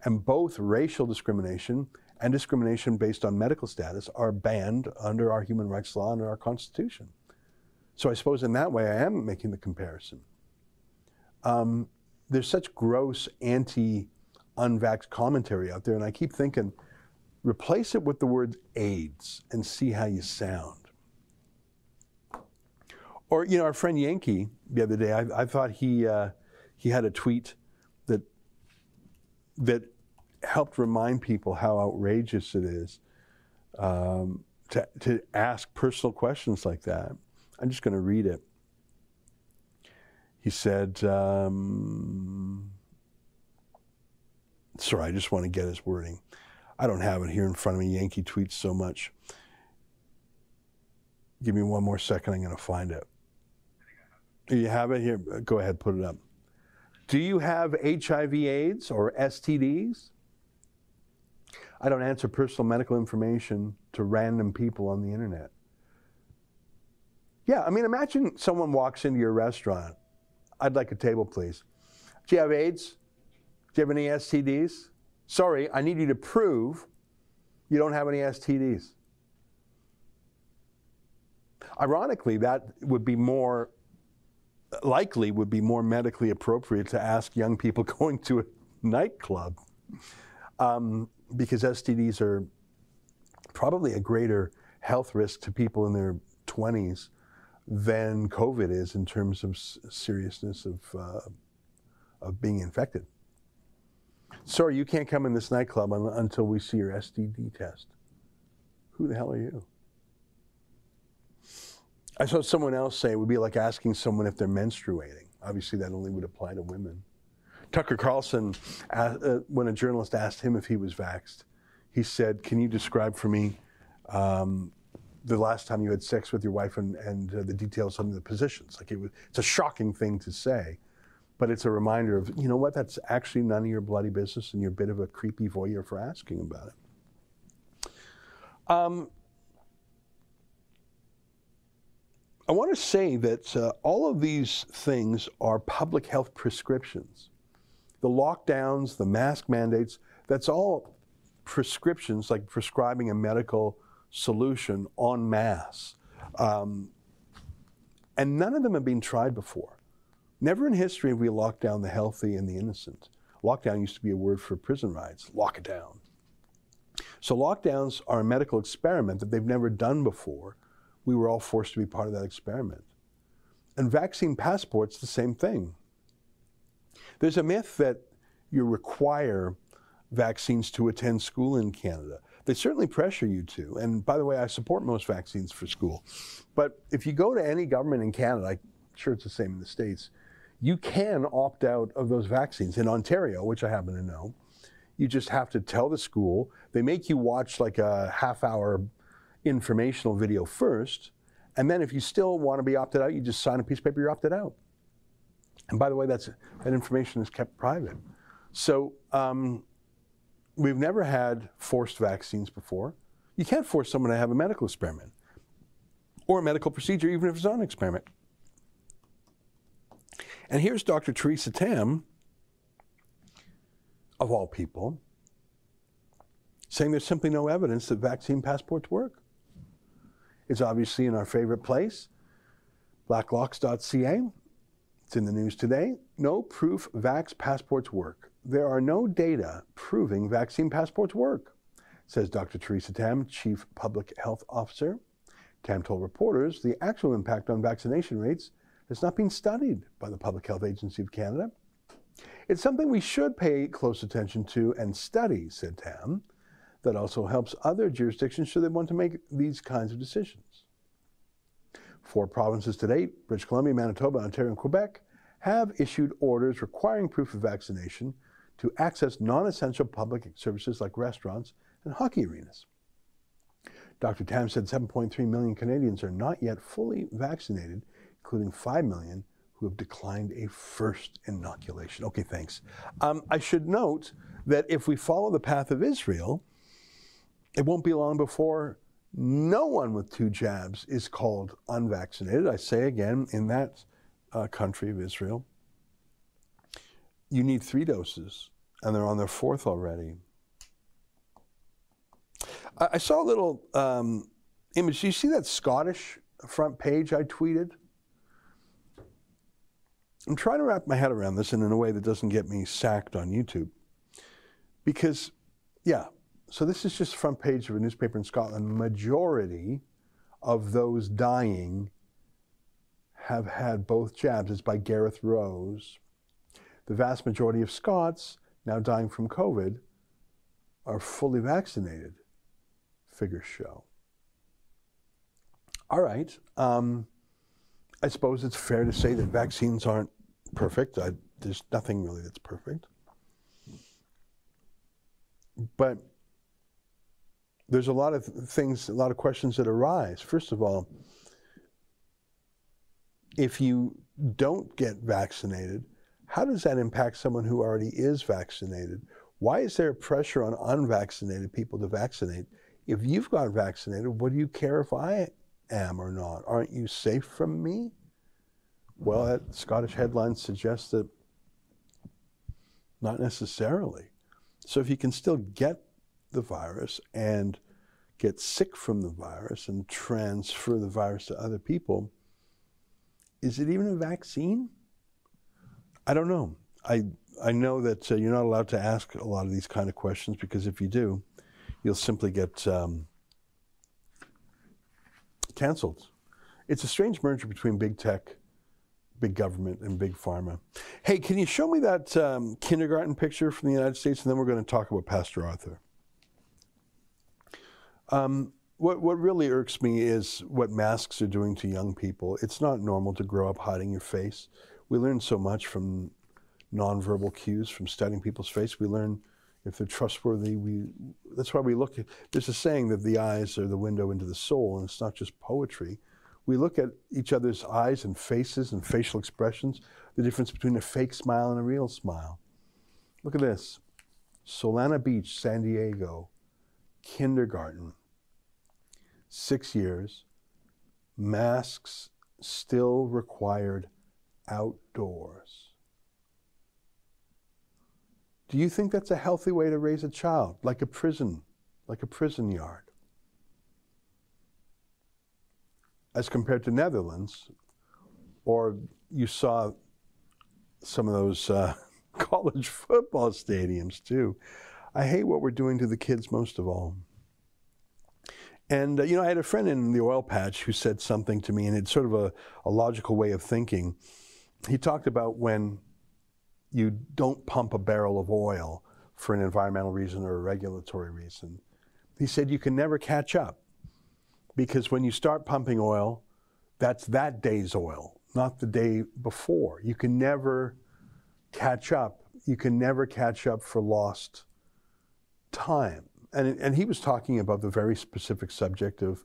And both racial discrimination and discrimination based on medical status are banned under our human rights law and our Constitution. So I suppose in that way I am making the comparison. Um, there's such gross anti unvaxxed commentary out there, and I keep thinking, replace it with the word AIDS and see how you sound. Or, you know, our friend Yankee the other day, I, I thought he, uh, he had a tweet that, that helped remind people how outrageous it is um, to, to ask personal questions like that. I'm just going to read it. He said, um, Sorry, I just want to get his wording. I don't have it here in front of me. Yankee tweets so much. Give me one more second. I'm going to find it. You have it here? Go ahead, put it up. Do you have HIV AIDS or STDs? I don't answer personal medical information to random people on the internet. Yeah, I mean, imagine someone walks into your restaurant. I'd like a table, please. Do you have AIDS? Do you have any STDs? Sorry, I need you to prove you don't have any STDs. Ironically, that would be more likely would be more medically appropriate to ask young people going to a nightclub um, because STDs are probably a greater health risk to people in their 20s than COVID is in terms of seriousness of, uh, of being infected. Sorry, you can't come in this nightclub un- until we see your STD test. Who the hell are you? I saw someone else say it would be like asking someone if they're menstruating. Obviously, that only would apply to women. Tucker Carlson, uh, when a journalist asked him if he was vaxxed, he said, Can you describe for me um, the last time you had sex with your wife and, and uh, the details of the positions? Like it was, it's a shocking thing to say. But it's a reminder of, you know what, that's actually none of your bloody business and you're a bit of a creepy voyeur for asking about it. Um, I want to say that uh, all of these things are public health prescriptions. The lockdowns, the mask mandates, that's all prescriptions, like prescribing a medical solution en masse. Um, And none of them have been tried before. Never in history have we locked down the healthy and the innocent. Lockdown used to be a word for prison riots. Lock it down. So lockdowns are a medical experiment that they've never done before. We were all forced to be part of that experiment. And vaccine passports, the same thing. There's a myth that you require vaccines to attend school in Canada. They certainly pressure you to. And by the way, I support most vaccines for school. But if you go to any government in Canada, I'm sure it's the same in the States, you can opt out of those vaccines. In Ontario, which I happen to know, you just have to tell the school. They make you watch like a half hour informational video first. And then if you still want to be opted out, you just sign a piece of paper, you're opted out. And by the way, that's, that information is kept private. So um, we've never had forced vaccines before. You can't force someone to have a medical experiment or a medical procedure, even if it's not an experiment. And here's Dr. Theresa Tam, of all people, saying there's simply no evidence that vaccine passports work. It's obviously in our favorite place, blacklocks.ca. It's in the news today. No proof vax passports work. There are no data proving vaccine passports work, says Dr. Theresa Tam, Chief Public Health Officer. Tam told reporters the actual impact on vaccination rates has not been studied by the Public Health Agency of Canada. It's something we should pay close attention to and study, said Tam. That also helps other jurisdictions should they want to make these kinds of decisions. Four provinces to date, British Columbia, Manitoba, Ontario, and Quebec, have issued orders requiring proof of vaccination to access non essential public services like restaurants and hockey arenas. Dr. Tam said 7.3 million Canadians are not yet fully vaccinated, including 5 million who have declined a first inoculation. Okay, thanks. Um, I should note that if we follow the path of Israel, it won't be long before no one with two jabs is called unvaccinated. I say again, in that uh, country of Israel, you need three doses, and they're on their fourth already. I, I saw a little um, image. Do you see that Scottish front page I tweeted? I'm trying to wrap my head around this and in a way that doesn't get me sacked on YouTube. Because, yeah, so this is just front page of a newspaper in Scotland. Majority of those dying have had both jabs. It's by Gareth Rose. The vast majority of Scots now dying from COVID are fully vaccinated, figures show. All right. Um, I suppose it's fair to say that vaccines aren't perfect. I, there's nothing really that's perfect. But there's a lot of things, a lot of questions that arise. First of all, if you don't get vaccinated, how does that impact someone who already is vaccinated? Why is there pressure on unvaccinated people to vaccinate? If you've got vaccinated, what do you care if I am or not? Aren't you safe from me? Well, that Scottish headline suggests that not necessarily. So if you can still get the virus and get sick from the virus and transfer the virus to other people, is it even a vaccine? I don't know. I I know that uh, you're not allowed to ask a lot of these kind of questions because if you do, you'll simply get um, canceled. It's a strange merger between big tech, big government, and big pharma. Hey, can you show me that um, kindergarten picture from the United States, and then we're going to talk about Pastor Arthur. Um, what, what really irks me is what masks are doing to young people. It's not normal to grow up hiding your face. We learn so much from nonverbal cues, from studying people's face. We learn if they're trustworthy. We that's why we look at. There's a saying that the eyes are the window into the soul, and it's not just poetry. We look at each other's eyes and faces and facial expressions. The difference between a fake smile and a real smile. Look at this: Solana Beach, San Diego, kindergarten six years, masks still required outdoors. Do you think that's a healthy way to raise a child, like a prison, like a prison yard? As compared to Netherlands, or you saw some of those uh, college football stadiums too. I hate what we're doing to the kids most of all. And, uh, you know, I had a friend in the oil patch who said something to me, and it's sort of a, a logical way of thinking. He talked about when you don't pump a barrel of oil for an environmental reason or a regulatory reason. He said you can never catch up because when you start pumping oil, that's that day's oil, not the day before. You can never catch up. You can never catch up for lost time. And, and he was talking about the very specific subject of,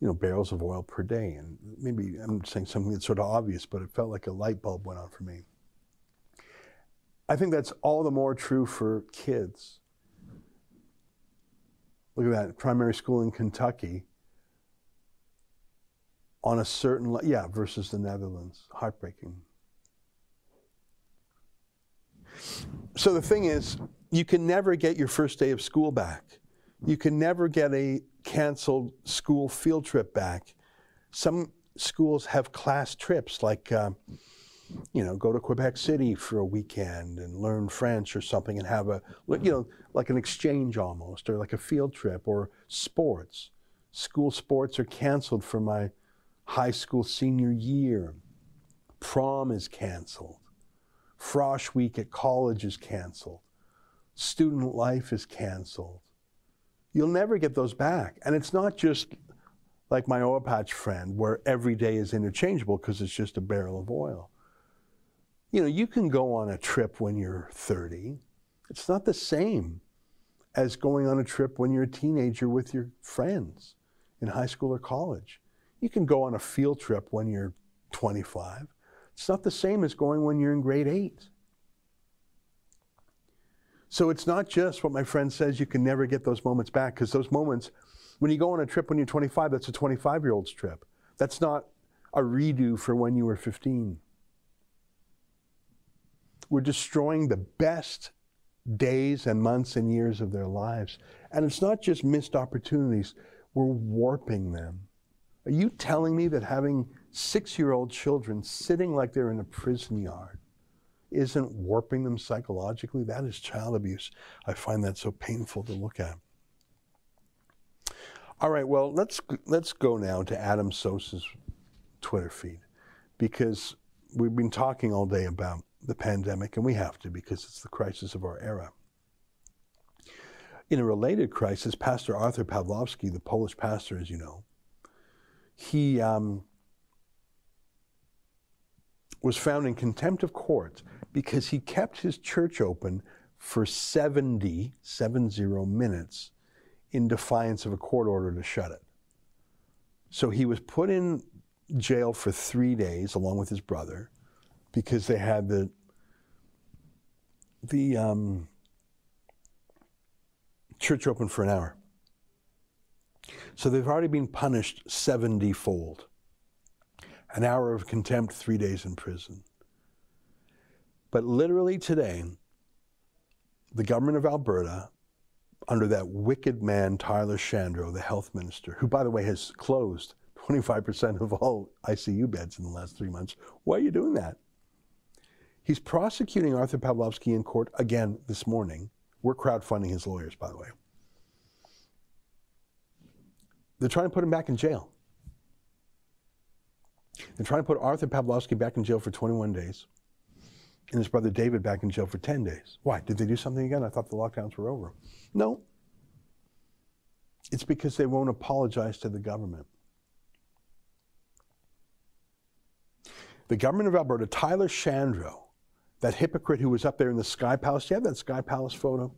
you know, barrels of oil per day. And maybe I'm saying something that's sort of obvious, but it felt like a light bulb went on for me. I think that's all the more true for kids. Look at that primary school in Kentucky on a certain, yeah, versus the Netherlands. Heartbreaking. So the thing is, you can never get your first day of school back. You can never get a canceled school field trip back. Some schools have class trips, like, uh, you know, go to Quebec City for a weekend and learn French or something and have a, you know, like an exchange almost, or like a field trip, or sports. School sports are canceled for my high school senior year. Prom is canceled. Frosh week at college is canceled. Student life is canceled. You'll never get those back. And it's not just like my oil patch friend where every day is interchangeable because it's just a barrel of oil. You know, you can go on a trip when you're 30. It's not the same as going on a trip when you're a teenager with your friends in high school or college. You can go on a field trip when you're 25. It's not the same as going when you're in grade eight. So it's not just what my friend says, you can never get those moments back, because those moments, when you go on a trip when you're 25, that's a 25 year old's trip. That's not a redo for when you were 15. We're destroying the best days and months and years of their lives. And it's not just missed opportunities, we're warping them. Are you telling me that having six year old children sitting like they're in a prison yard isn't warping them psychologically? That is child abuse. I find that so painful to look at. All right, well, let's, let's go now to Adam Soos's Twitter feed because we've been talking all day about the pandemic, and we have to because it's the crisis of our era. In a related crisis, Pastor Arthur Pawlowski, the Polish pastor, as you know, he um, was found in contempt of court because he kept his church open for 70, 70 minutes in defiance of a court order to shut it. So he was put in jail for three days along with his brother because they had the the um, church open for an hour. So they've already been punished 70 fold. An hour of contempt, three days in prison. But literally today, the government of Alberta, under that wicked man, Tyler Shandro, the health minister, who, by the way, has closed 25% of all ICU beds in the last three months. Why are you doing that? He's prosecuting Arthur Pawlowski in court again this morning. We're crowdfunding his lawyers, by the way. They're trying to put him back in jail. They're trying to put Arthur Pawlowski back in jail for 21 days and his brother David back in jail for 10 days. Why? Did they do something again? I thought the lockdowns were over. No. It's because they won't apologize to the government. The government of Alberta, Tyler Shandro, that hypocrite who was up there in the Sky Palace. You have that Sky Palace photo?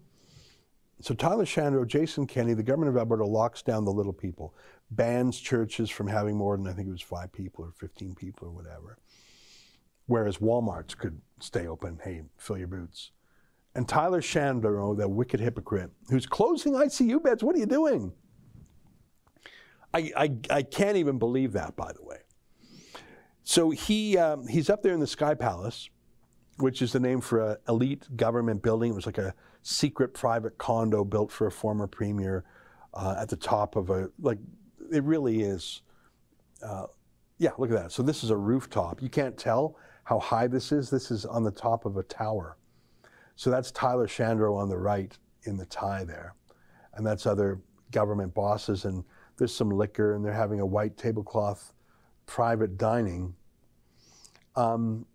So Tyler Shandro, Jason Kenney, the government of Alberta locks down the little people, bans churches from having more than I think it was five people or 15 people or whatever. Whereas Walmarts could stay open. Hey, fill your boots. And Tyler Shandro, that wicked hypocrite, who's closing ICU beds. What are you doing? I, I, I can't even believe that, by the way. So he, um, he's up there in the Sky Palace which is the name for an elite government building. It was like a secret private condo built for a former premier uh, at the top of a, like, it really is. Uh, Yeah, look at that. So this is a rooftop. You can't tell how high this is. This is on the top of a tower. So that's Tyler Shandro on the right in the tie there. And that's other government bosses. And there's some liquor, and they're having a white tablecloth private dining. Um,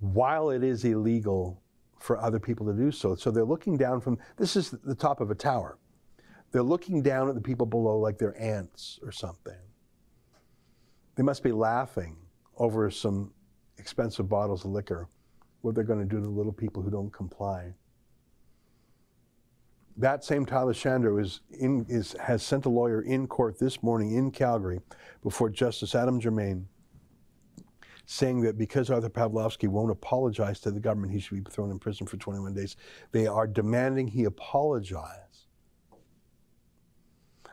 while it is illegal for other people to do so. So they're looking down from this is the top of a tower. They're looking down at the people below like they're ants or something. They must be laughing over some expensive bottles of liquor, what they're going to do to the little people who don't comply. That same Tyler Shandro is in, is, has sent a lawyer in court this morning in Calgary before Justice Adam Germain saying that because Arthur Pawlowski won't apologize to the government, he should be thrown in prison for 21 days. They are demanding he apologize.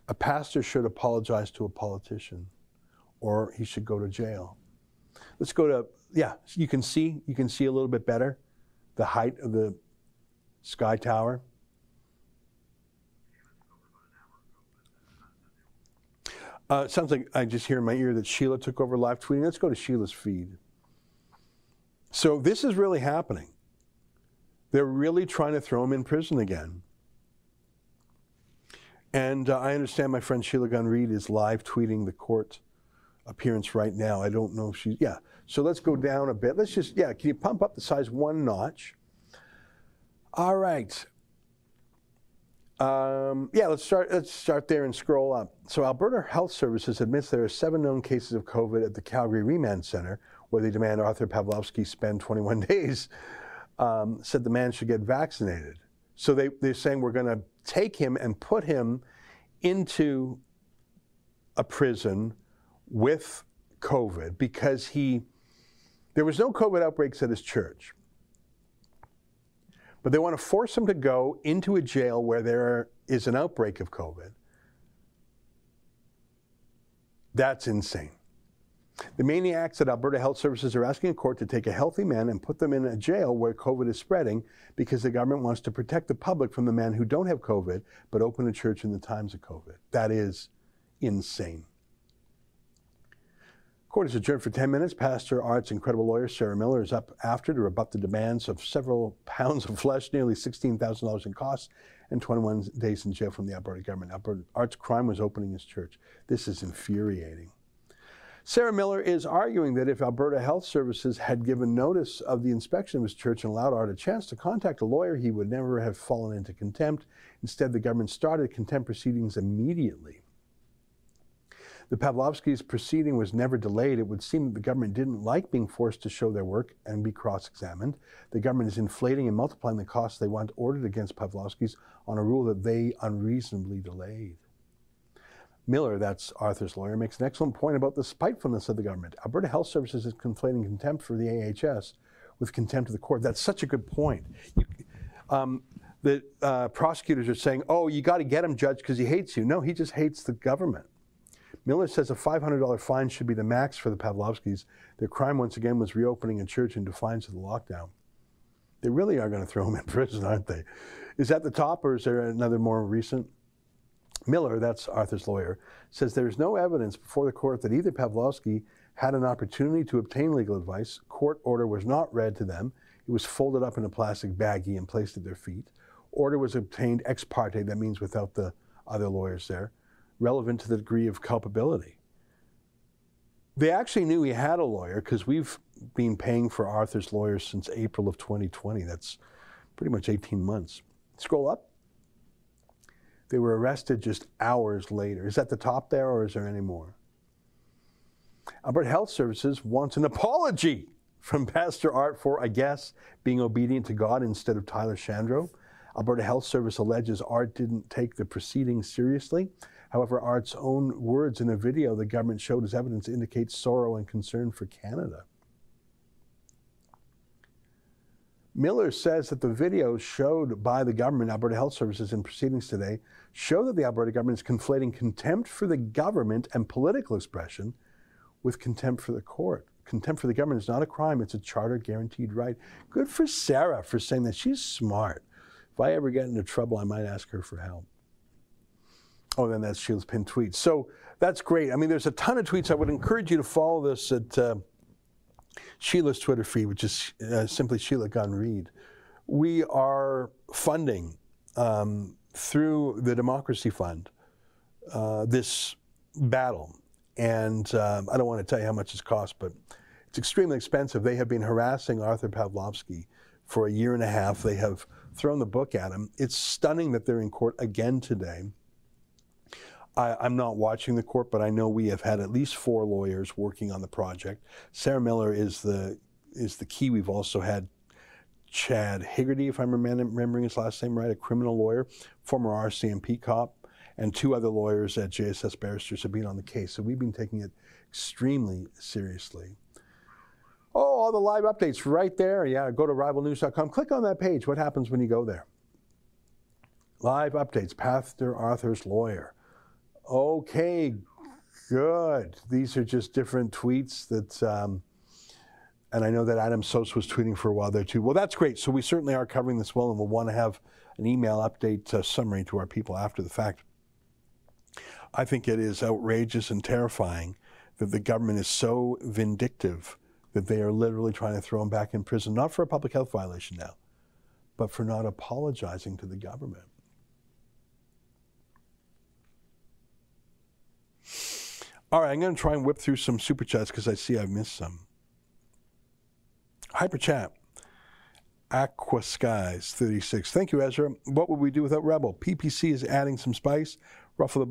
A pastor should apologize to a politician, or he should go to jail. Let's go to yeah. You can see you can see a little bit better the height of the sky tower. Uh, sounds like I just hear in my ear that Sheila took over live tweeting. Let's go to Sheila's feed. So this is really happening. They're really trying to throw him in prison again. And uh, I understand my friend Sheila Gunn Reid is live tweeting the court appearance right now. I don't know if she's, yeah. So let's go down a bit. Let's just, yeah, can you pump up the size one notch? All right. Um, yeah, let's start. Let's start there and scroll up. So, Alberta Health Services admits there are seven known cases of COVID at the Calgary Remand Center, where they demand Arthur Pawlowski spend 21 days. Um, said the man should get vaccinated. So they they're saying we're going to take him and put him into a prison with COVID because he there was no COVID outbreaks at his church but they want to force him to go into a jail where there is an outbreak of COVID. That's insane. The maniacs at Alberta Health Services are asking a court to take a healthy man and put them in a jail where COVID is spreading because the government wants to protect the public from the men who don't have COVID but open a church in the times of COVID. That is insane. Court is adjourned for 10 minutes. Pastor Art's incredible lawyer, Sarah Miller, is up after to rebut the demands of several pounds of flesh, nearly $16,000 in costs, and 21 days in jail from the Alberta government. Alberta Art's crime was opening his church. This is infuriating. Sarah Miller is arguing that if Alberta Health Services had given notice of the inspection of his church and allowed Art a chance to contact a lawyer, he would never have fallen into contempt. Instead, the government started contempt proceedings immediately. The Pawlowskis' proceeding was never delayed. It would seem that the government didn't like being forced to show their work and be cross examined. The government is inflating and multiplying the costs they want ordered against Pawlowskis on a rule that they unreasonably delayed. Miller, that's Arthur's lawyer, makes an excellent point about the spitefulness of the government. Alberta Health Services is conflating contempt for the AHS with contempt of the court. That's such a good point. You, um, the uh, prosecutors are saying, oh, you got to get him, judge, because he hates you. No, he just hates the government. Miller says a $500 fine should be the max for the Pawlowskis. Their crime, once again, was reopening a church in defiance of the lockdown. They really are going to throw him in prison, aren't they? Is that the top, or is there another more recent? Miller, that's Arthur's lawyer, says there is no evidence before the court that either Pawlowski had an opportunity to obtain legal advice. Court order was not read to them. It was folded up in a plastic baggie and placed at their feet. Order was obtained ex parte, that means without the other lawyers there relevant to the degree of culpability. They actually knew he had a lawyer because we've been paying for Arthur's lawyers since April of 2020. That's pretty much 18 months. Scroll up. They were arrested just hours later. Is that the top there or is there any more? Alberta Health Services wants an apology from Pastor Art for, I guess, being obedient to God instead of Tyler Shandro. Alberta Health Service alleges Art didn't take the proceedings seriously However, Art's own words in a video the government showed as evidence indicate sorrow and concern for Canada. Miller says that the videos showed by the government, Alberta Health Services, in proceedings today show that the Alberta government is conflating contempt for the government and political expression with contempt for the court. Contempt for the government is not a crime, it's a charter guaranteed right. Good for Sarah for saying that. She's smart. If I ever get into trouble, I might ask her for help. Oh, then that's Sheila's pinned tweet. So that's great. I mean, there's a ton of tweets. I would encourage you to follow this at uh, Sheila's Twitter feed, which is uh, simply Sheila Gunn Reid. We are funding um, through the Democracy Fund uh, this battle. And um, I don't want to tell you how much it's cost, but it's extremely expensive. They have been harassing Arthur Pawlowski for a year and a half. They have thrown the book at him. It's stunning that they're in court again today. I, am not watching the court, but I know we have had at least four lawyers working on the project. Sarah Miller is the is the key. We've also had Chad Higgerty, if I'm remembering his last name right, a criminal lawyer, former RCMP cop, and two other lawyers at JSS Barristers have been on the case. So we've been taking it extremely seriously. Oh, all the live updates right there. Yeah, go to rebelnews.com. Click on that page. What happens when you go there? Live updates. Pastor Arthur's lawyer. Okay, good. These are just different tweets that, um, and I know that Adam Soos was tweeting for a while there too. Well, that's great. So we certainly are covering this well, and we'll want to have an email update uh, summary to our people after the fact. I think it is outrageous and terrifying that the government is so vindictive that they are literally trying to throw him back in prison, not for a public health violation now, but for not apologizing to the government. All right, I'm going to try and whip through some super chats because I see I've missed some. Hyper chat. Aqua Skies 36. Thank you, Ezra. What would we do without Rebel? PPC is adding some spice. Ruffle the